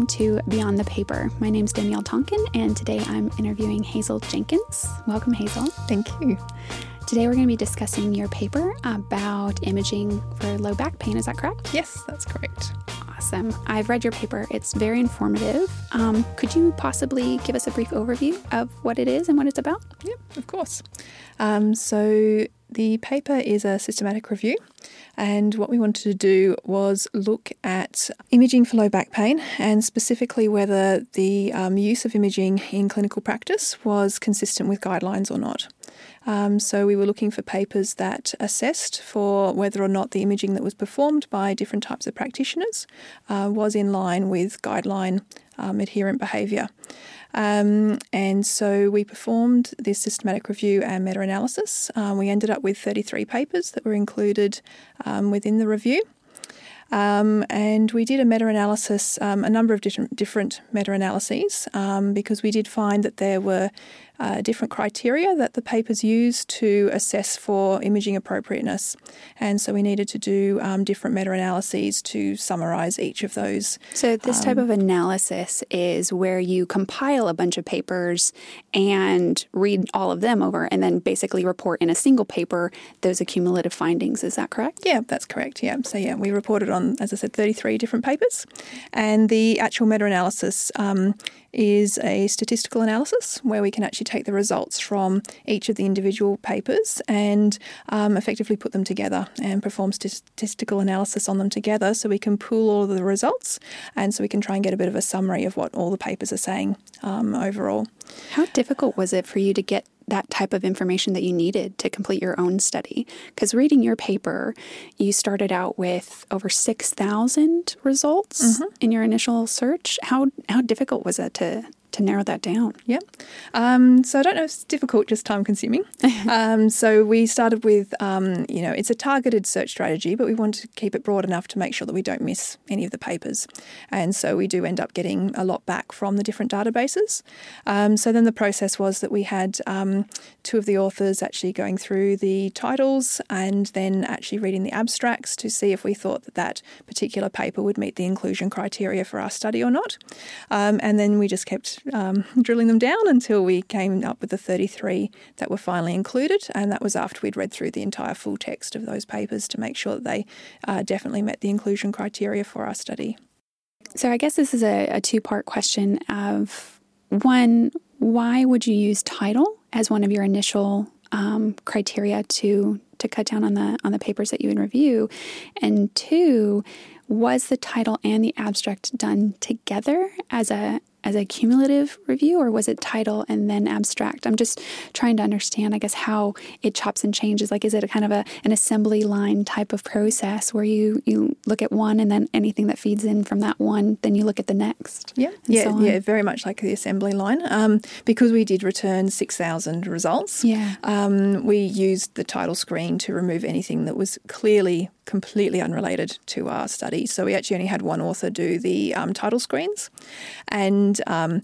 welcome to Beyond the Paper. My name is Danielle Tonkin, and today I'm interviewing Hazel Jenkins. Welcome, Hazel. Thank you. Today we're going to be discussing your paper about imaging for low back pain. Is that correct? Yes, that's correct. Awesome. I've read your paper, it's very informative. Um, could you possibly give us a brief overview of what it is and what it's about? Yep, of course. Um, so, the paper is a systematic review, and what we wanted to do was look at imaging for low back pain and specifically whether the um, use of imaging in clinical practice was consistent with guidelines or not. Um, so, we were looking for papers that assessed for whether or not the imaging that was performed by different types of practitioners uh, was in line with guideline um, adherent behaviour. Um, and so we performed this systematic review and meta analysis. Um, we ended up with 33 papers that were included um, within the review. Um, and we did a meta analysis, um, a number of different, different meta analyses, um, because we did find that there were uh, different criteria that the papers use to assess for imaging appropriateness. And so we needed to do um, different meta analyses to summarise each of those. So, this um, type of analysis is where you compile a bunch of papers and read all of them over and then basically report in a single paper those accumulative findings. Is that correct? Yeah, that's correct. Yeah. So, yeah, we reported on, as I said, 33 different papers. And the actual meta analysis um, is a statistical analysis where we can actually take the results from each of the individual papers and um, effectively put them together and perform statistical analysis on them together so we can pool all of the results and so we can try and get a bit of a summary of what all the papers are saying um, overall. How difficult was it for you to get that type of information that you needed to complete your own study. Because reading your paper, you started out with over 6,000 results mm-hmm. in your initial search. How, how difficult was that to, to narrow that down? Yeah. Um, so I don't know if it's difficult, just time consuming. um, so we started with, um, you know, it's a targeted search strategy, but we want to keep it broad enough to make sure that we don't miss any of the papers. And so we do end up getting a lot back from the different databases. Um, so then the process was that we had um, two of the authors actually going through the titles and then actually reading the abstracts to see if we thought that that particular paper would meet the inclusion criteria for our study or not. Um, and then we just kept um, drilling them down until we came up with the 33 that were finally included. And that was after we'd read through the entire full text of those papers to make sure that they uh, definitely met the inclusion criteria for our study. So I guess this is a, a two part question of one, why would you use title as one of your initial um, criteria to to cut down on the on the papers that you would review, and two, was the title and the abstract done together as a as a cumulative review or was it title and then abstract? I'm just trying to understand, I guess, how it chops and changes. Like, is it a kind of a, an assembly line type of process where you, you look at one and then anything that feeds in from that one, then you look at the next? Yeah, yeah, so yeah, very much like the assembly line. Um, because we did return 6,000 results, yeah. Um, we used the title screen to remove anything that was clearly completely unrelated to our study. So we actually only had one author do the um, title screens. And um,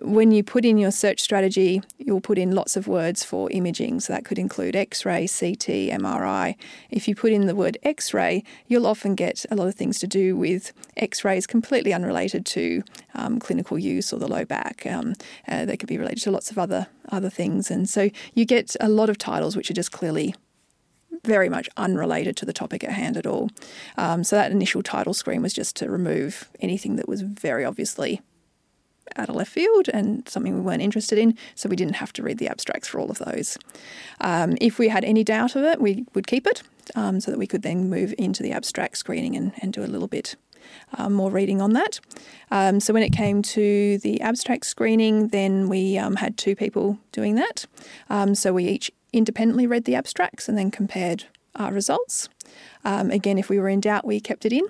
when you put in your search strategy, you'll put in lots of words for imaging. So that could include X ray, CT, MRI. If you put in the word X ray, you'll often get a lot of things to do with X rays completely unrelated to um, clinical use or the low back. Um, uh, they could be related to lots of other, other things. And so you get a lot of titles which are just clearly very much unrelated to the topic at hand at all. Um, so that initial title screen was just to remove anything that was very obviously out of left field and something we weren't interested in, so we didn't have to read the abstracts for all of those. Um, if we had any doubt of it, we would keep it um, so that we could then move into the abstract screening and, and do a little bit um, more reading on that. Um, so when it came to the abstract screening, then we um, had two people doing that. Um, so we each independently read the abstracts and then compared our results. Um, again, if we were in doubt, we kept it in,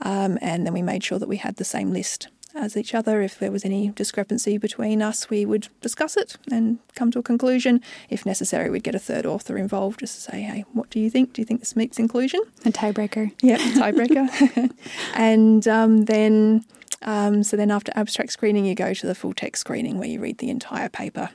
um, and then we made sure that we had the same list as each other. If there was any discrepancy between us, we would discuss it and come to a conclusion. If necessary, we'd get a third author involved just to say, hey, what do you think? Do you think this meets inclusion? A tiebreaker. Yeah, tiebreaker. and um, then Um, so then after abstract screening, you go to the full text screening where you read the entire paper.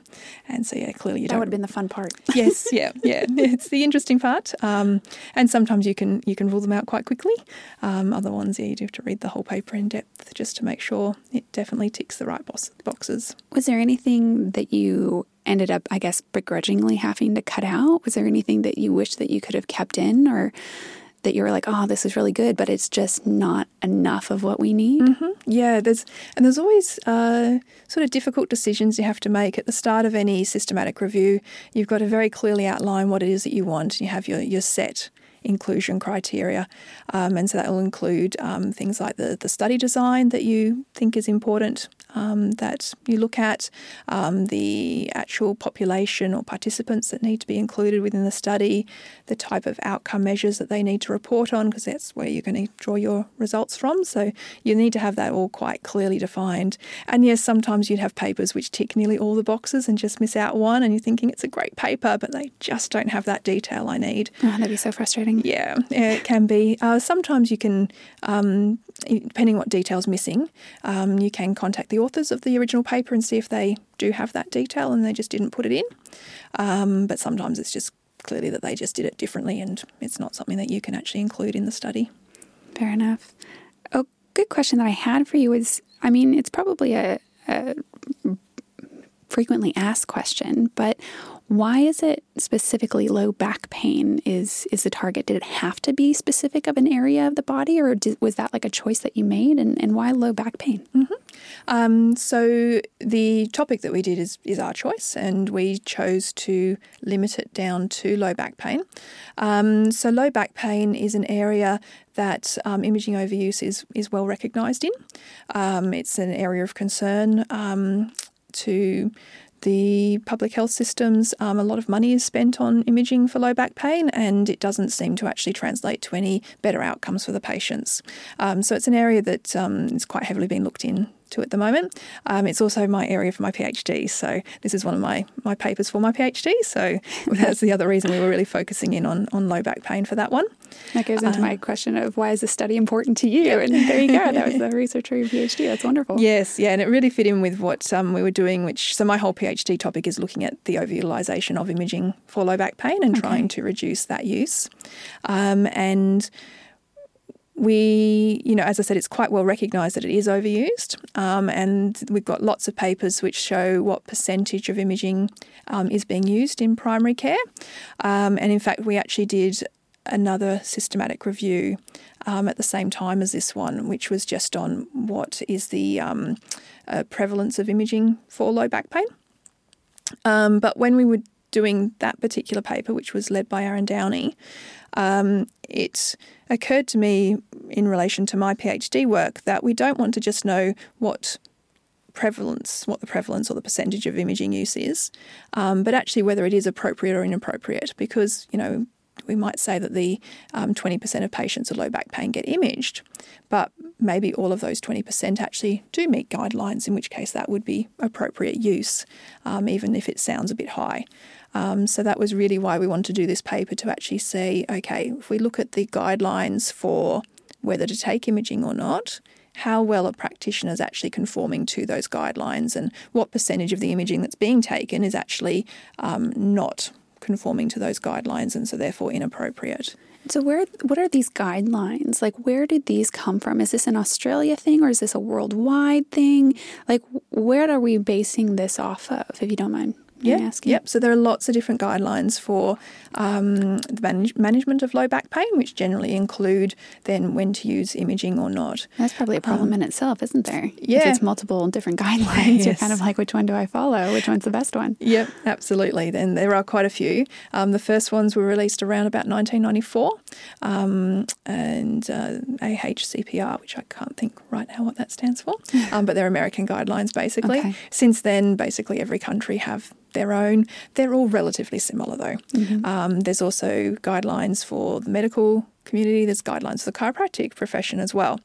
And so yeah, clearly you that don't. That would have been the fun part. yes, yeah, yeah. It's the interesting part. Um, and sometimes you can you can rule them out quite quickly. Um, other ones, yeah, you do have to read the whole paper in depth just to make sure it definitely ticks the right box- boxes. Was there anything that you ended up, I guess, begrudgingly having to cut out? Was there anything that you wish that you could have kept in or that you were like, oh, this is really good, but it's just not enough of what we need? Mm-hmm. Yeah, there's and there's always uh, sort of difficult decisions you have to make at the start of any systematic review. You've got to very clearly outline what it is that you want. You have your your set inclusion criteria. Um, and so that will include um, things like the, the study design that you think is important um, that you look at, um, the actual population or participants that need to be included within the study, the type of outcome measures that they need to report on, because that's where you're going to draw your results from. So you need to have that all quite clearly defined. And yes, sometimes you'd have papers which tick nearly all the boxes and just miss out one, and you're thinking it's a great paper, but they just don't have that detail I need. Oh, that'd be so frustrating. Yeah, yeah it can be. Uh, sometimes you can, um, depending what details missing, um, you can contact the authors of the original paper and see if they do have that detail and they just didn't put it in. Um, but sometimes it's just clearly that they just did it differently and it's not something that you can actually include in the study. Fair enough. A good question that I had for you is I mean, it's probably a, a frequently asked question, but why is it specifically low back pain is is the target? Did it have to be specific of an area of the body, or did, was that like a choice that you made? And, and why low back pain? Mm-hmm. Um, so the topic that we did is is our choice, and we chose to limit it down to low back pain. Um, so low back pain is an area that um, imaging overuse is is well recognised in. Um, it's an area of concern um, to the public health systems, um, a lot of money is spent on imaging for low back pain, and it doesn't seem to actually translate to any better outcomes for the patients. Um, so it's an area that um, is quite heavily being looked in to at the moment. Um, it's also my area for my PhD, so this is one of my, my papers for my PhD. So that's the other reason we were really focusing in on, on low back pain for that one. That goes into um, my question of why is this study important to you? And there you go. That was the research for your PhD. That's wonderful. Yes, yeah, and it really fit in with what um, we were doing. Which so my whole PhD topic is looking at the overutilization of imaging for low back pain and okay. trying to reduce that use. Um, and we, you know, as I said, it's quite well recognised that it is overused, um, and we've got lots of papers which show what percentage of imaging um, is being used in primary care. Um, and in fact, we actually did another systematic review um, at the same time as this one, which was just on what is the um, uh, prevalence of imaging for low back pain. Um, but when we were doing that particular paper, which was led by Aron Downie, um, it occurred to me in relation to my PhD work that we don't want to just know what prevalence, what the prevalence or the percentage of imaging use is, um, but actually whether it is appropriate or inappropriate. Because you know we might say that the um, 20% of patients with low back pain get imaged, but maybe all of those 20% actually do meet guidelines, in which case that would be appropriate use, um, even if it sounds a bit high. Um, so that was really why we wanted to do this paper to actually say, okay, if we look at the guidelines for whether to take imaging or not, how well are practitioners actually conforming to those guidelines and what percentage of the imaging that's being taken is actually um, not conforming to those guidelines and so therefore inappropriate. So where what are these guidelines? Like where did these come from? Is this an Australia thing or is this a worldwide thing? Like where are we basing this off of if you don't mind? Yeah, yep. So there are lots of different guidelines for um, the manage- management of low back pain, which generally include then when to use imaging or not. That's probably a problem um, in itself, isn't there? Yeah, if it's multiple different guidelines. yes. You're kind of like, which one do I follow? Which one's the best one? Yep, absolutely. Then there are quite a few. Um, the first ones were released around about 1994, um, and uh, AHCPR, which I can't think right now what that stands for, um, but they're American guidelines basically. Okay. Since then, basically every country have their own. They're all relatively similar, though. Mm-hmm. Um, there's also guidelines for the medical community, there's guidelines for the chiropractic profession as well.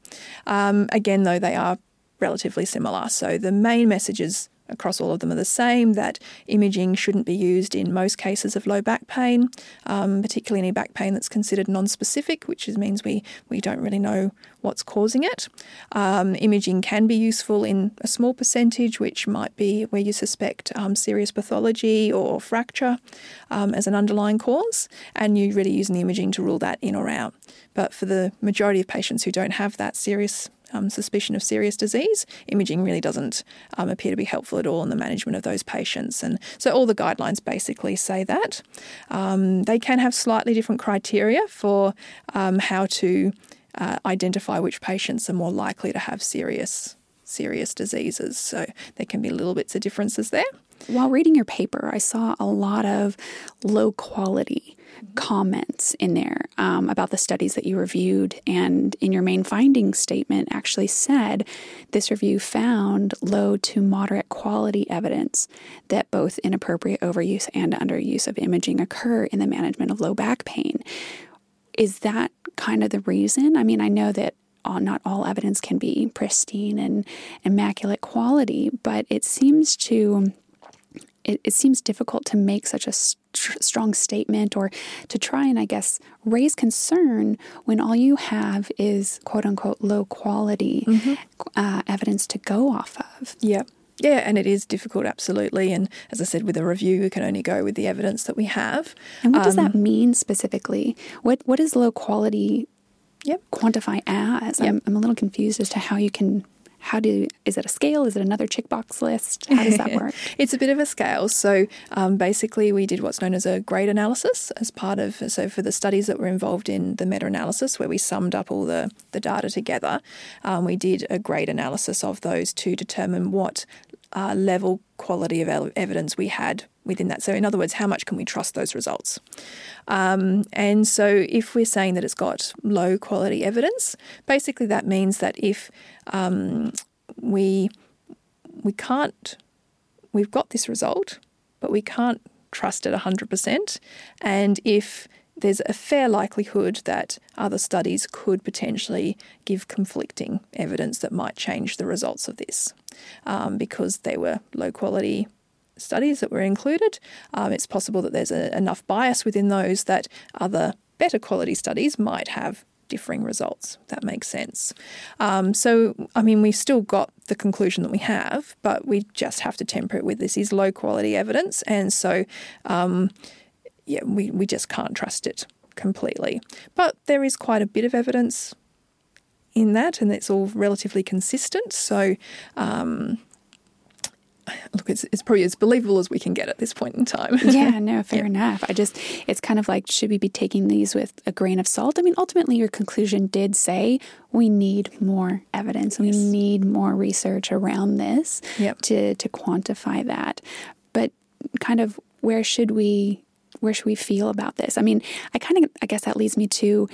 Um, again, though, they are relatively similar. So the main messages across all of them are the same that imaging shouldn't be used in most cases of low back pain, um, particularly any back pain that's considered non specific, which is, means we, we don't really know what's causing it. Um, imaging can be useful in a small percentage, which might be where you suspect um, serious pathology or fracture um, as an underlying cause, and you really using the imaging to rule that in or out. But for the majority of patients who don't have that serious um, suspicion of serious disease, imaging really doesn't um, appear to be helpful at all in the management of those patients. And so all the guidelines basically say that. Um, they can have slightly different criteria for um, how to uh, identify which patients are more likely to have serious serious diseases. So there can be little bits of differences there. While reading your paper, I saw a lot of low quality comments in there um, about the studies that you reviewed. And in your main findings statement, actually said this review found low to moderate quality evidence that both inappropriate overuse and underuse of imaging occur in the management of low back pain. Is that kind of the reason? I mean, I know that all, not all evidence can be pristine and immaculate quality, but it seems to it, it seems difficult to make such a st- strong statement or to try and, I guess, raise concern when all you have is quote unquote low quality mm-hmm. uh, evidence to go off of. Yeah. Yeah, and it is difficult, absolutely. And as I said, with a review, we can only go with the evidence that we have. And what does um, that mean specifically? What What does low quality yep. quantify as? Yep. I'm, I'm a little confused as to how you can how do is it a scale? Is it another checkbox list? How does that work? it's a bit of a scale. So um, basically, we did what's known as a grade analysis as part of so for the studies that were involved in the meta-analysis, where we summed up all the the data together. Um, we did a grade analysis of those to determine what uh, level quality of evidence we had within that. So, in other words, how much can we trust those results? Um, and so, if we're saying that it's got low quality evidence, basically that means that if um, we we can't we've got this result, but we can't trust it 100%. And if there's a fair likelihood that other studies could potentially give conflicting evidence that might change the results of this um, because they were low quality studies that were included. Um, it's possible that there's a, enough bias within those that other better quality studies might have differing results. That makes sense. Um, so, I mean, we've still got the conclusion that we have, but we just have to temper it with this is low quality evidence. And so, um, yeah, we, we just can't trust it completely. But there is quite a bit of evidence in that, and it's all relatively consistent. So, um, look, it's, it's probably as believable as we can get at this point in time. yeah, no, fair yeah. enough. I just, it's kind of like, should we be taking these with a grain of salt? I mean, ultimately, your conclusion did say we need more evidence, we need more research around this yep. to, to quantify that. But kind of where should we where should we feel about this? I mean, I kind of, I guess that leads me to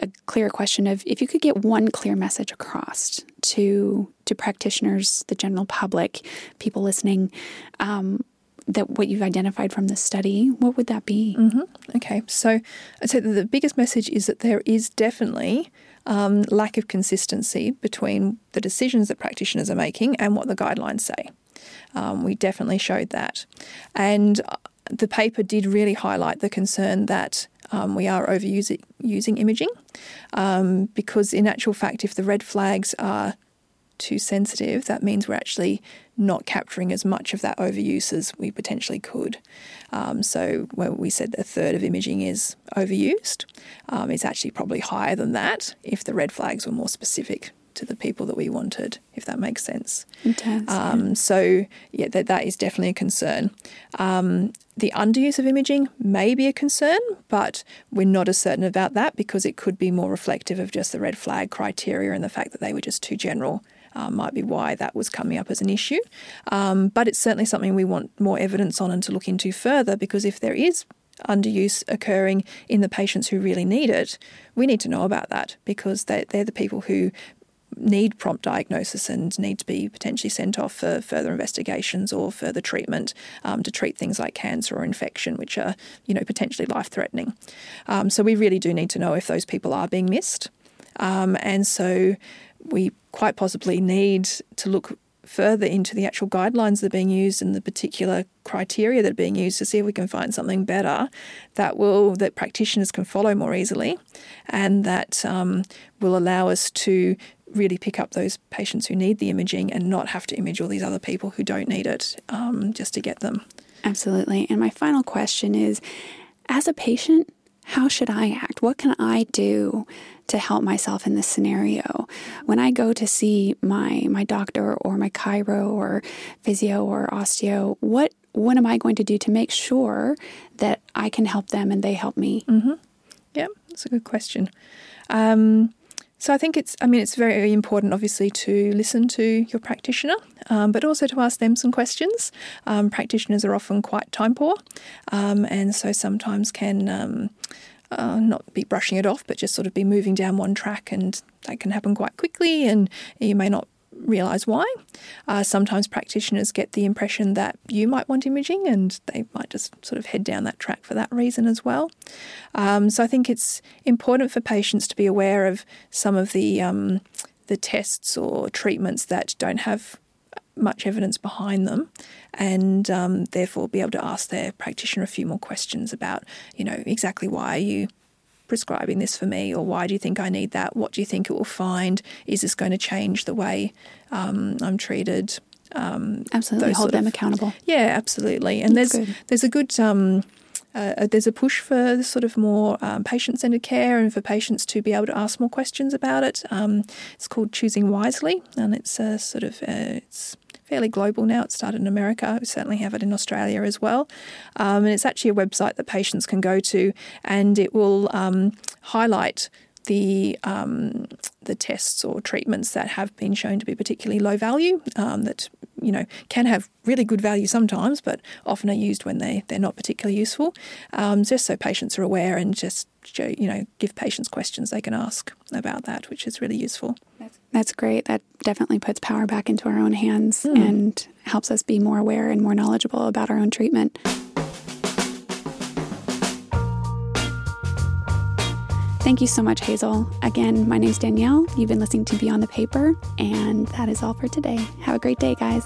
a clear question of if you could get one clear message across to to practitioners, the general public, people listening, um, that what you've identified from this study, what would that be? Mm-hmm. Okay, so I'd say the biggest message is that there is definitely um, lack of consistency between the decisions that practitioners are making and what the guidelines say. Um, we definitely showed that, and the paper did really highlight the concern that um, we are overusing using imaging um, because, in actual fact, if the red flags are too sensitive, that means we're actually not capturing as much of that overuse as we potentially could. Um, so, when we said a third of imaging is overused, um, it's actually probably higher than that if the red flags were more specific to the people that we wanted, if that makes sense. It does. Um, so, yeah, that, that is definitely a concern. Um, the underuse of imaging may be a concern, but we're not as certain about that because it could be more reflective of just the red flag criteria and the fact that they were just too general. Um, might be why that was coming up as an issue. Um, but it's certainly something we want more evidence on and to look into further because if there is underuse occurring in the patients who really need it, we need to know about that because they, they're the people who need prompt diagnosis and need to be potentially sent off for further investigations or further treatment um, to treat things like cancer or infection, which are you know potentially life threatening. Um, so we really do need to know if those people are being missed, um, and so we quite possibly need to look further into the actual guidelines that are being used and the particular criteria that are being used to see if we can find something better that will that practitioners can follow more easily, and that um, will allow us to really pick up those patients who need the imaging and not have to image all these other people who don't need it um, just to get them. Absolutely. And my final question is as a patient, how should I act? What can I do to help myself in this scenario? When I go to see my my doctor or my chiro or physio or osteo, what what am I going to do to make sure that I can help them and they help me? Mm-hmm. Yeah, that's a good question. Um, so I think it's, I mean, it's very important, obviously, to listen to your practitioner, um, but also to ask them some questions. Um, practitioners are often quite time poor, um, and so sometimes can um, uh, not be brushing it off, but just sort of be moving down one track, and that can happen quite quickly, and you may not realize why. Uh, sometimes practitioners get the impression that you might want imaging and they might just sort of head down that track for that reason as well. Um, so I think it's important for patients to be aware of some of the um, the tests or treatments that don't have much evidence behind them, and um, therefore be able to ask their practitioner a few more questions about, you know, exactly why are you prescribing this for me, or why do you think I need that? What do you think it will find? Is this going to change the way um, I'm treated? Um, absolutely, hold them of, accountable. Yeah, absolutely. And That's there's good. there's a good um, uh, there's a push for sort of more um, patient centered care and for patients to be able to ask more questions about it. Um, it's called Choosing Wisely, and it's a sort of uh, it's fairly global now. It started in America. We certainly have it in Australia as well. Um, and it's actually a website that patients can go to, and it will um, highlight the um, the tests or treatments that have been shown to be particularly low value um, that you know can have really good value sometimes, but often are used when they they're not particularly useful. Um, just so patients are aware and just you know give patients questions they can ask about that, which is really useful. That's great. That definitely puts power back into our own hands mm. and helps us be more aware and more knowledgeable about our own treatment. Thank you so much, Hazel. Again, my name's Danielle. You've been listening to Beyond the Paper, and that is all for today. Have a great day, guys.